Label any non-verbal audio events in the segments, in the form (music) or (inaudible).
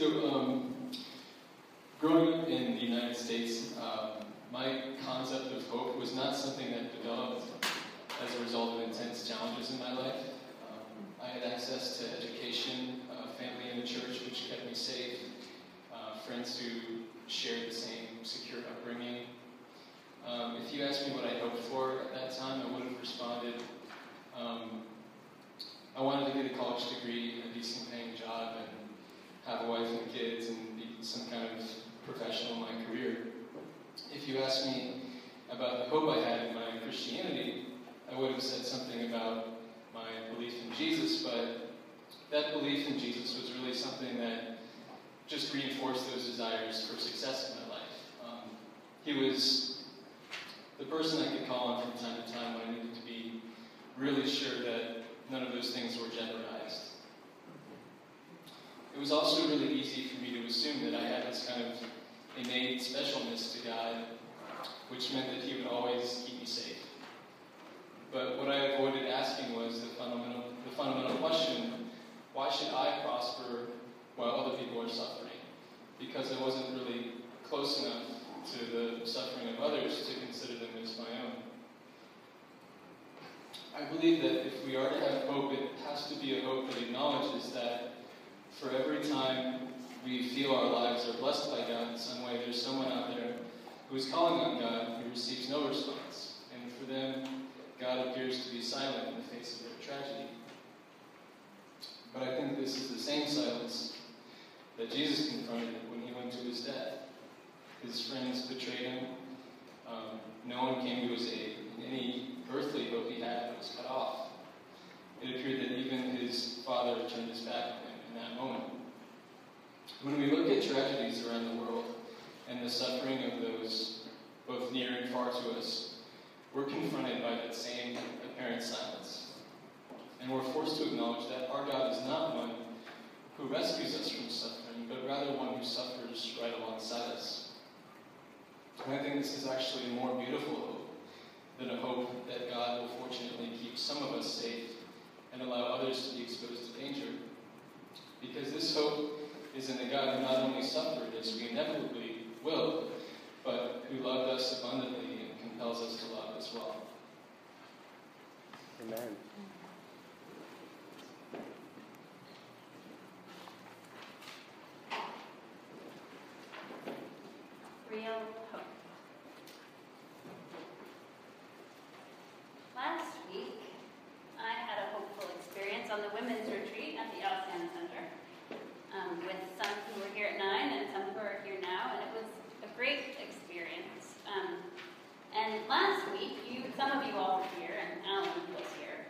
So, um, growing up in the United States, um, my concept of hope was not something that developed as a result of intense challenges in my life. Um, I had access to education, uh, family in the church, which kept me safe, uh, friends who shared the same secure upbringing. Um, if you asked me what I hoped for at that time, I would have responded um, I wanted to get a college degree, a decent paying job, and have a wife and kids and be some kind of professional in my career. If you asked me about the hope I had in my Christianity, I would have said something about my belief in Jesus, but that belief in Jesus was really something that just reinforced those desires for success in my life. Um, he was the person I could call on from time to time when I needed to be really sure that none of those things were jeopardized. It was also really easy for me to assume that I had this kind of innate specialness to God, which meant that He would always keep me safe. But what I avoided asking was the fundamental, the fundamental question why should I prosper while other people are suffering? Because I wasn't really close enough to the suffering of others to consider them as my own. I believe that if we are to have hope, it has to be a hope that acknowledges that for every time we feel our lives are blessed by God in some way, there's someone out there who is calling on God who receives no response. And for them, God appears to be silent in the face of their tragedy. But I think this is the same silence that Jesus confronted when he went to his death. His friends betrayed him. Um, no one came to his aid. Any earthly hope he had was cut off. It appeared that even his father turned his back on him in that moment. When we look at tragedies around the world and the suffering of those both near and far to us, we're confronted by that same apparent silence. And we're forced to acknowledge that our God is not one who rescues us from suffering, but rather one who suffers right alongside us. And I think this is actually a more beautiful hope than a hope that God will fortunately keep some of us safe and allow others to be exposed to danger. Because this hope is in the God who not only suffered as we inevitably will, but who loved us abundantly and compels us to love as well. Amen. Real hope. Last week, I had a hopeful experience on the women's retreat at the Alsan Center um, with some who were here at 9 and some who are here now, and it was a great experience. Um, and last week, you, some of you all were here, and Alan was here,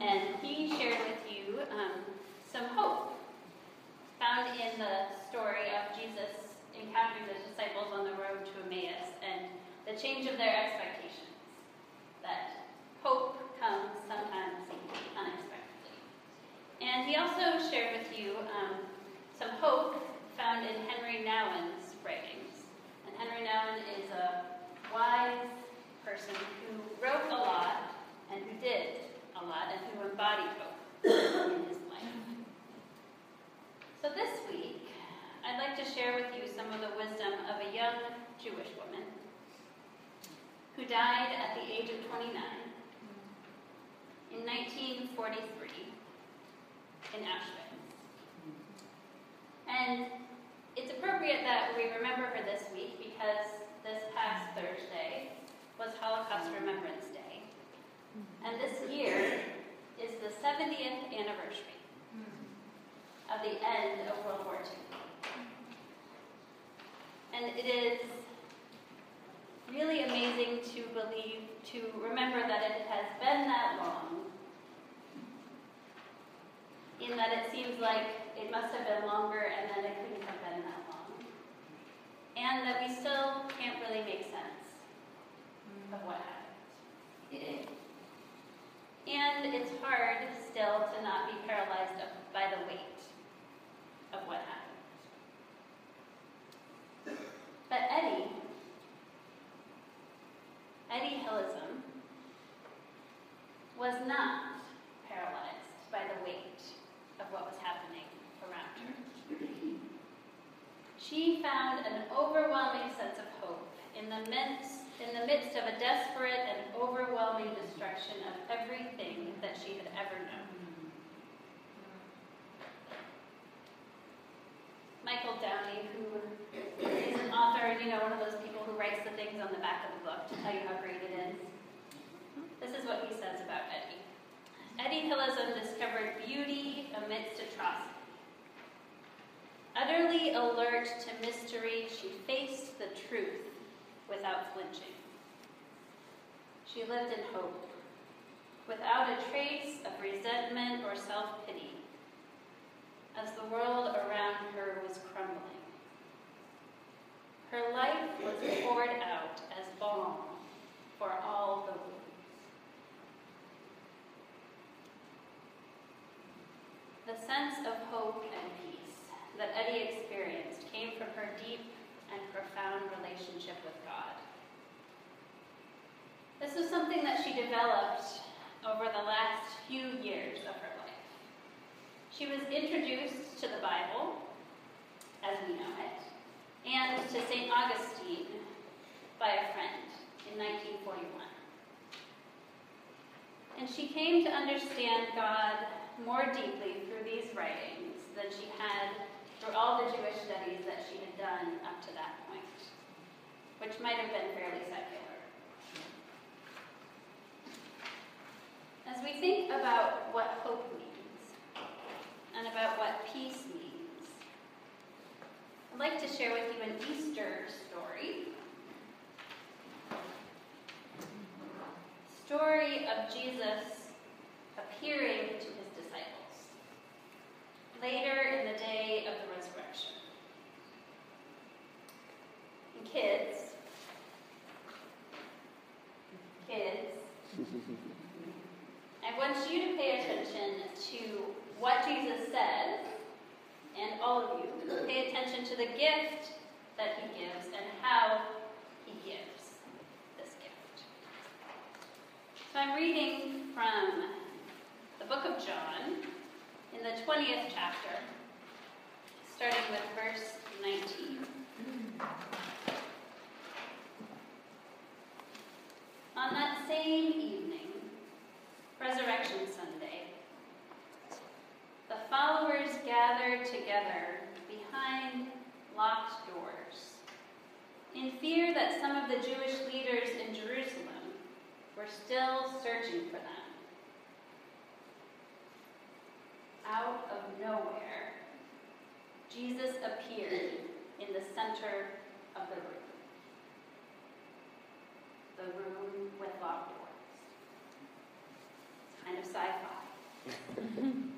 and he shared with you um, some hope found in the story of Jesus encountering the disciples on the road to Emmaus and the change of their expectations. That hope comes sometimes unexpectedly. And he also shared with you um, some hope found in Henry Nouwen's writings. And Henry Nouwen is a wise person who wrote a lot and who did a lot and who embodied hope in his life. So this week, I'd like to share with you some of the wisdom of a young Jewish woman who died at the age of 29 in 1943 in Auschwitz. And it's appropriate that we remember her this week because this past Thursday was Holocaust Remembrance Day. And this year is the 70th anniversary of the end of World War II. And it is really amazing to believe, to remember that it has been that long, in that it seems like it must have been longer and then it couldn't have been that long. And that we still can't really make sense of what happened. And it's hard still to not be paralyzed by the weight of what happened. But Etty, Etty Hillesum, was not paralyzed by the weight of what was happening around her. found an overwhelming sense of hope in the midst, in the midst of a desperate and overwhelming destruction of everything that known. Michael Downey, who is an author, you know, one of those people who writes the things on the back of the book to tell you how great it is. This is what he says about Etty. Etty Hillesum discovered beauty amidst atrocity. Utterly alert to mystery, she faced the truth without flinching. She lived in hope, without a trace of resentment or self pity, as the world around her was crumbling. Her life was poured out as balm for all the wounds. The sense of hope and peace that Etty experienced came from her deep and profound relationship with God. This was something that she developed over the last few years of her life. She was introduced to the Bible, as we know it, and to St. Augustine by a friend in 1941. And she came to understand God more deeply through these writings than she had through all the Jewish studies that she had done up to that point, which might have been fairly secular. As we think about what hope means and about what peace means, I'd like to share with you an Easter story. Story of Jesus appearing to his disciples later in the day of the resurrection. kids, kids, (laughs) I want you to pay attention to what Jesus says, and all of you, pay attention to the gift that he gives and how he gives this gift. So I'm reading from the book of John in the 20th chapter, starting with verse 19. On that same evening, Resurrection Sunday, followers gathered together behind locked doors in fear that some of the Jewish leaders in Jerusalem were still searching for them. Out of nowhere, Jesus appeared in the center of the room the room with locked doors. It's kind of sci fi. (laughs)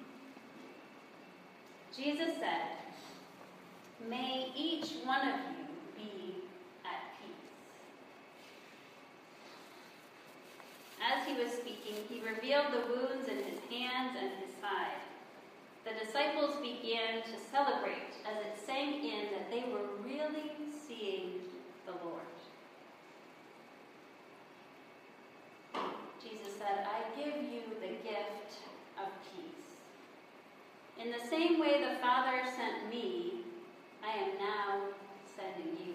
Jesus said, May each one of you be at peace. As he was speaking, he revealed the wounds in his hands and his side. The disciples began to celebrate as it sank in that they were really seeing the Lord. said, I give you the gift of peace. In the same way the Father sent me, I am now sending you.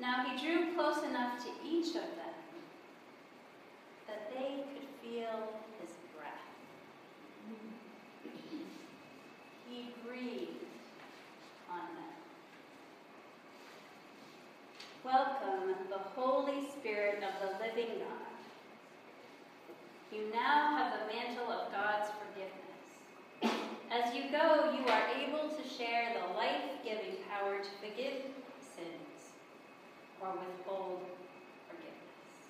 Now he drew close enough to each of them that they could feel his breath. He breathed on them. Welcome the Holy Spirit of the living God. You now have the mantle of God's forgiveness. As you go, you are able to share the life giving power to forgive sins or withhold forgiveness.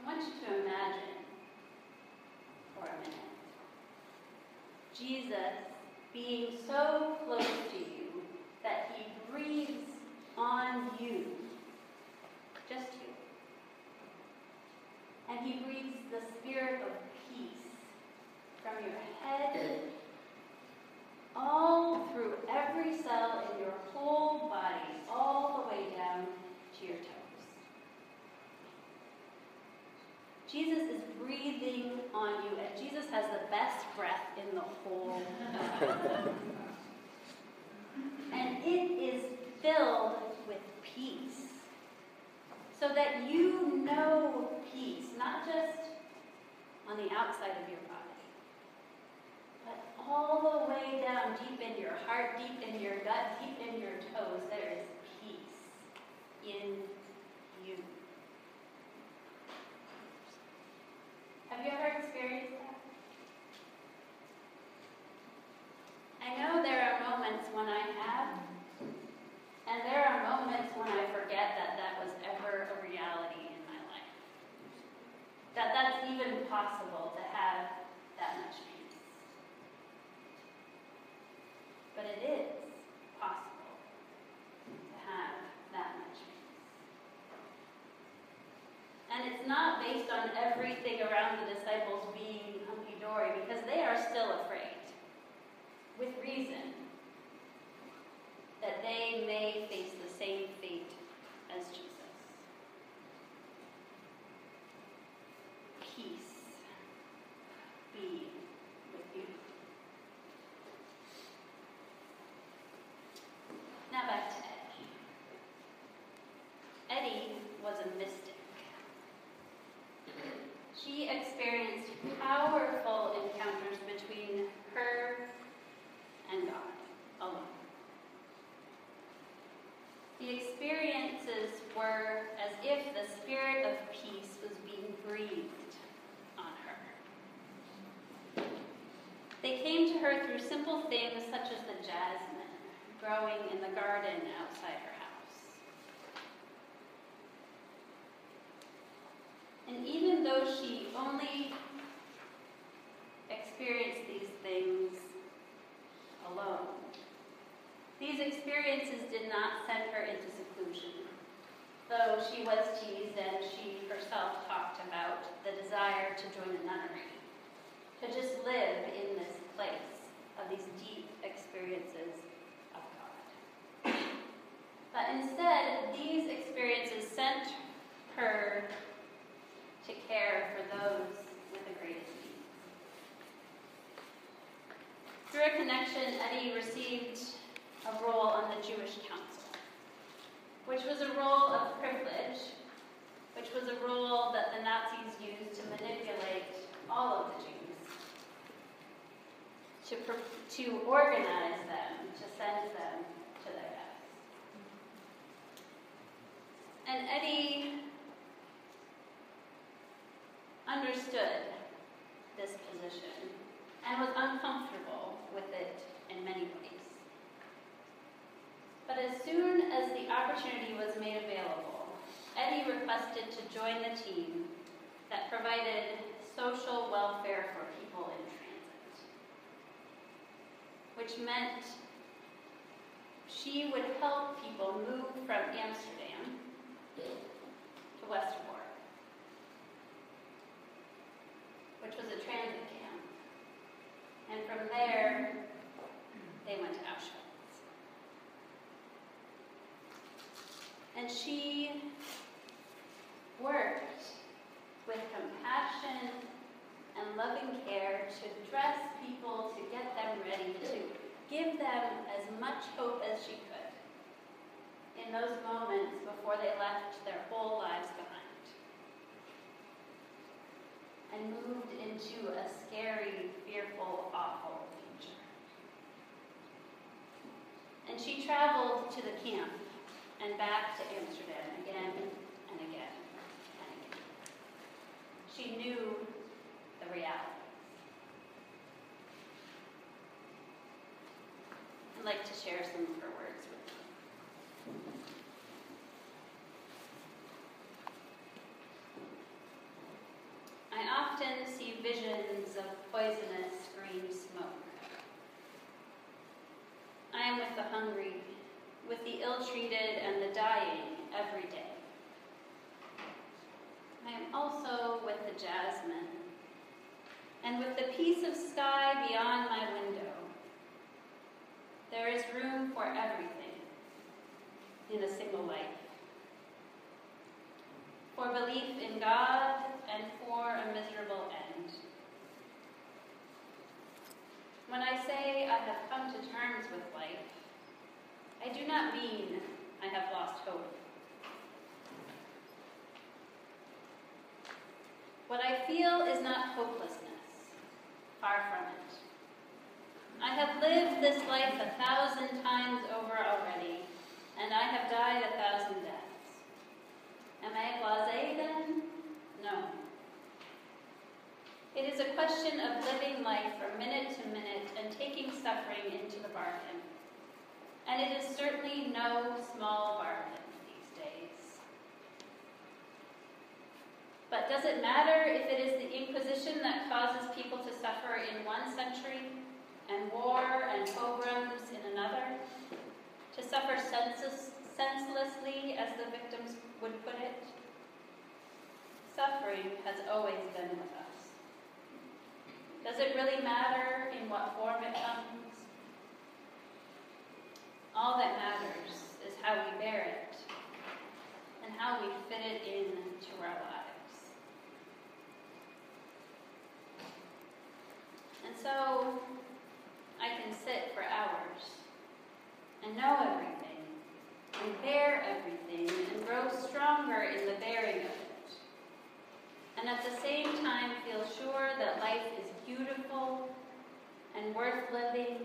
I want you to imagine for a minute Jesus being so close to you that he breathes on you, just you. And he breathes the spirit of peace from your head all through every cell in your whole body, all the way down to your toes. Jesus is breathing on you, and Jesus has the best breath in the whole earth. and it is filled with peace. So that you know peace, not just on the outside of your body, but all the way down deep in your heart, deep in your gut, deep in your toes, there is peace in you. Have you ever experienced that? I know there are moments when I have, and there are moments when I forget that that was ever a reality in my life. That that's even possible to have that much peace. But it is possible to have that much peace. And it's not based on everything around the disciples being hunky dory because they are still afraid. With reason. That they may face the same fate as Jesus. Peace be with you. Now back to Etty. Etty was a mystic. She experienced powerful encounters between her and God alone. The experiences were as if the spirit of peace was being breathed on her. They came to her through simple things such as the jasmine growing in the garden outside her house. And even though she only experienced these things alone, these experiences did not send her into seclusion, though she was teased and she herself talked about the desire to join a nunnery, to just live in this place experiences of God. But instead, these experiences sent her to care for those with the greatest need. Through a connection, Etty received a role on the Jewish Council, which was a role of privilege, which was a role that the Nazis used to manipulate all of the Jews, to, to organize them, to send them to their deaths. And Etty understood this position and was uncomfortable with it in many ways. But as soon as the opportunity was made available, Etty requested to join the team that provided social welfare for people which meant she would help people move from Amsterdam to Westerbork, which was a transit camp. And from there, they went to Auschwitz. And she worked with compassion and loving care to dress people, to get them ready, to give them as much hope as she could in those moments before they left their whole lives behind and moved into a scary, fearful, awful future. And she traveled to the camp and back to Amsterdam again and again and again. She knew reality. I'd like to share some of her words with you. I often see visions of poisonous green smoke. I am with the hungry, with the ill treated and the dying blue sky beyond my window. There is room for everything in a single life. For belief in God and for a miserable end. When I say I have come to terms with life, I do not mean I have lost hope. What I feel is not hopeless far from it. I have lived this life a thousand times over already, and I have died a thousand deaths. Am I blase then? No. It is a question of living life from minute to minute and taking suffering into the bargain. And it is certainly no small bargain these days. But does it matter if it is the Inquisition that causes people to suffer in one century and war and pogroms in another? To suffer senseless, senselessly, as the victims would put it? Suffering has always been with us. Does it really matter in what form it comes? All that matters is how we bear it and how we fit it into our lives. And so I can sit for hours and know everything and bear everything and grow stronger in the bearing of it and at the same time feel sure that life is beautiful and worth living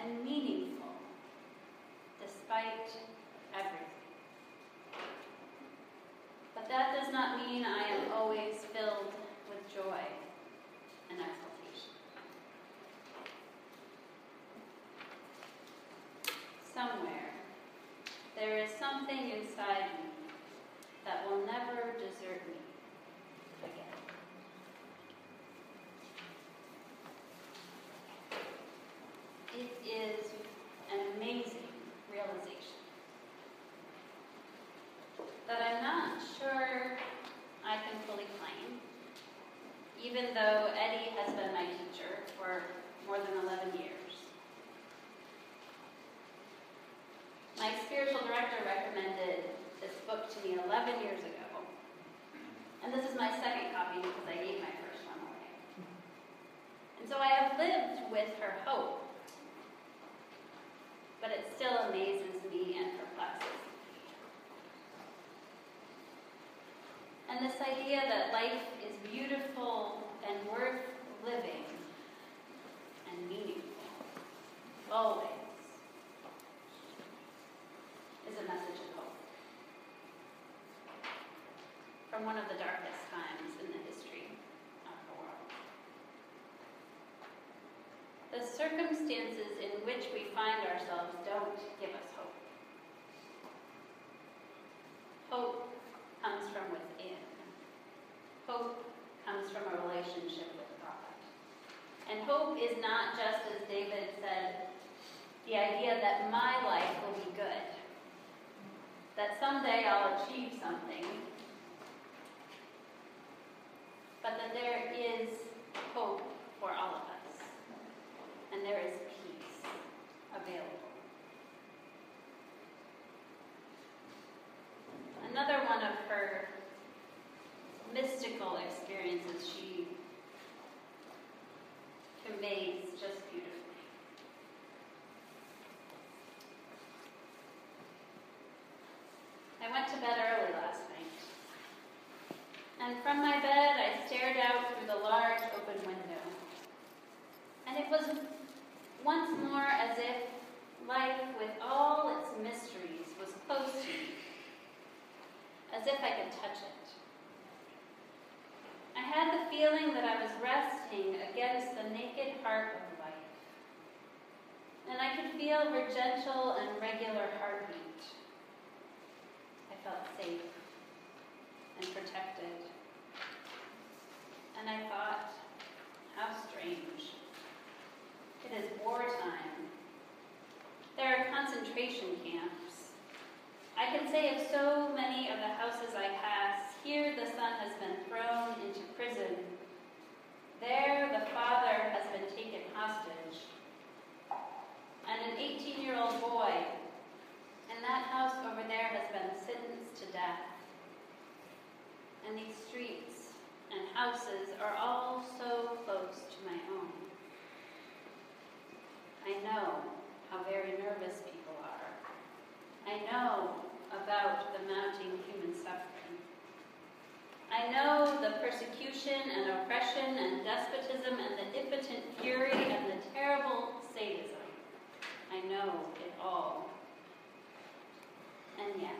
and meaningful despite everything. But that does not mean I am always filled with joy and exultation. Somewhere, there is something inside me that will never desert me. It is an amazing realization that I'm not sure I can fully claim, even though Etty has been my teacher for more than 11 years. My spiritual director recommended this book to me 11 years ago, and this is my second copy because I gave my first one away. And so I have lived with her hope but it still amazes me and perplexes me. And this idea that life is beautiful and worth living and meaningful, always, is a message of hope. From one of the darkest times in the history of the world. The circumstances in which we find ourselves don't give us hope. Hope comes from within. Hope comes from a relationship with God. And hope is not just, as David said, the idea that my life will be good, that someday I'll achieve something, but that there is hope for all of us, and there is available. Another one of her mystical experiences she conveys just beautifully. I went to bed early last night, and from my bed I stared out through the large open window. And it was once more as if life with all its mysteries was close to me, as if I could touch it. I had the feeling that I was resting against the naked heart of life, and I could feel her gentle and regular heartbeat. Felt safe and protected. And I thought, how strange. It is wartime there are concentration camps. I can say of so many of the houses I pass, here the son has been thrown into prison. There the father has been taken hostage. And an 18 year old boy in that house over there has been sentenced to death. And these streets and houses are all so close to my own. I know how very nervous people are. I know about the mounting human suffering. I know the persecution and oppression and despotism and the impotent fury and the terrible sadism. I know it all. And yet,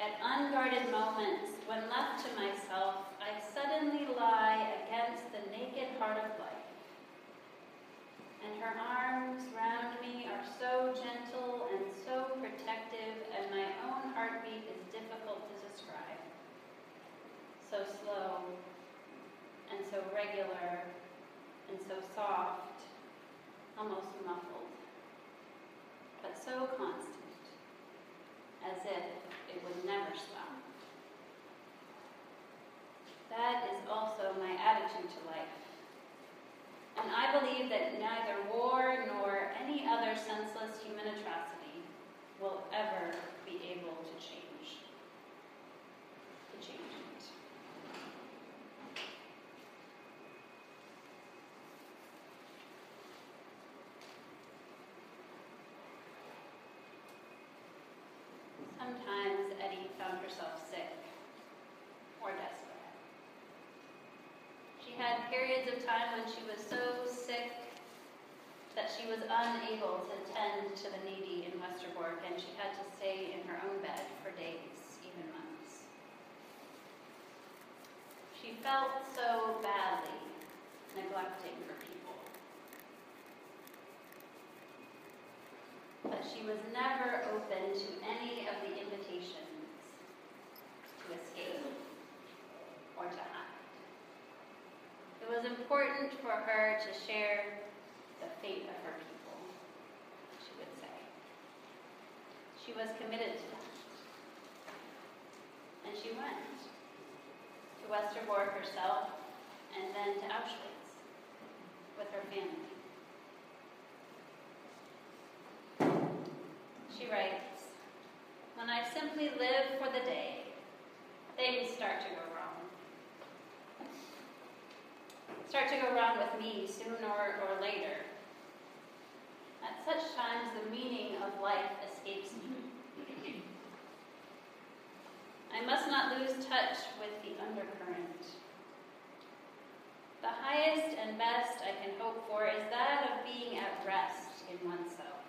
at unguarded moments, when left to myself, I suddenly lie against the naked heart of life. And her arms round me are so gentle and so protective, and my own heartbeat is difficult to describe. So slow, and so regular, and so soft, almost so constant, as if it would never stop. That is also my attitude to life. And I believe that neither war nor any other senseless human atrocity will ever be able to change. To change it. Sometimes Etty found herself sick or desperate. She had periods of time when she was so sick that she was unable to tend to the needy in Westerbork and she had to stay in her own bed for days, even months. She felt so badly neglecting her people. But she was never open to any of the invitations to escape or to hide. It was important for her to share the fate of her people, she would say. She was committed to that. And she went to Westerbork herself and then to Auschwitz with her family. She writes, When I simply live for the day, things start to go wrong. Start to go wrong with me sooner or later. At such times, the meaning of life escapes me. I must not lose touch with the undercurrent. The highest and best I can hope for is that of being at rest in oneself.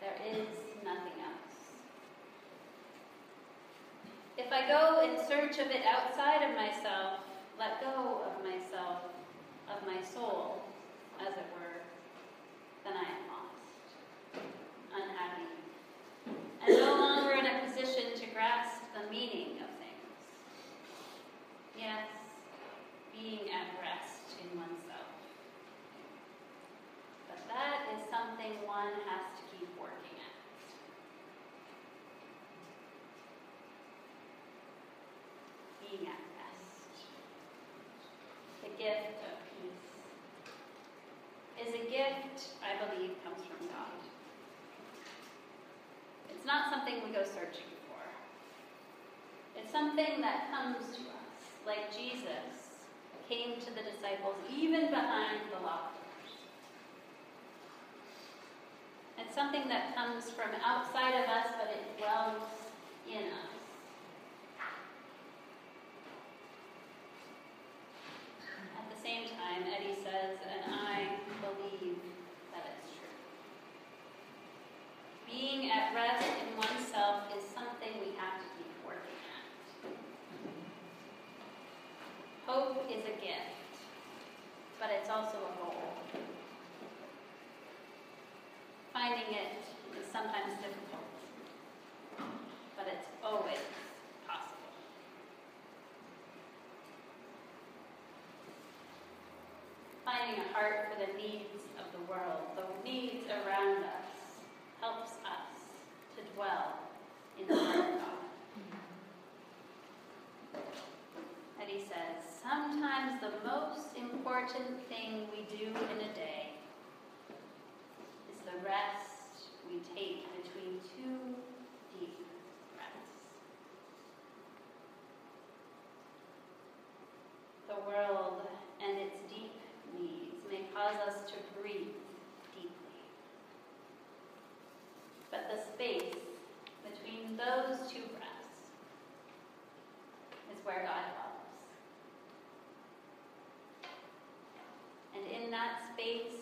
There is nothing else. If I go in search of it outside of myself, let go of myself, of my soul, as it were, then I am lost, unhappy, and no longer in a position to grasp the meaning of things. Yes, being at rest in oneself. But that is something one has to keep working at. Being at rest. The gift of peace is a gift I believe comes from God. It's not something we go searching for. It's something that comes to us, like Jesus came to the disciples even behind the locked doors. It's something that comes from outside of us, but it dwells in us. At the same time, Etty says, and I believe that it's true. Being at rest in oneself is something we have to keep working at. Hope is a gift, but it's also a goal. Finding it is sometimes difficult, but it's always possible. Finding a heart for the needs of the world, the needs around us, helps us to dwell in the heart of God. And he says, sometimes the most important thing we do in a day is the rest we take between two deep breaths. The world and its deep needs may cause us to breathe those two breaths is where God dwells. And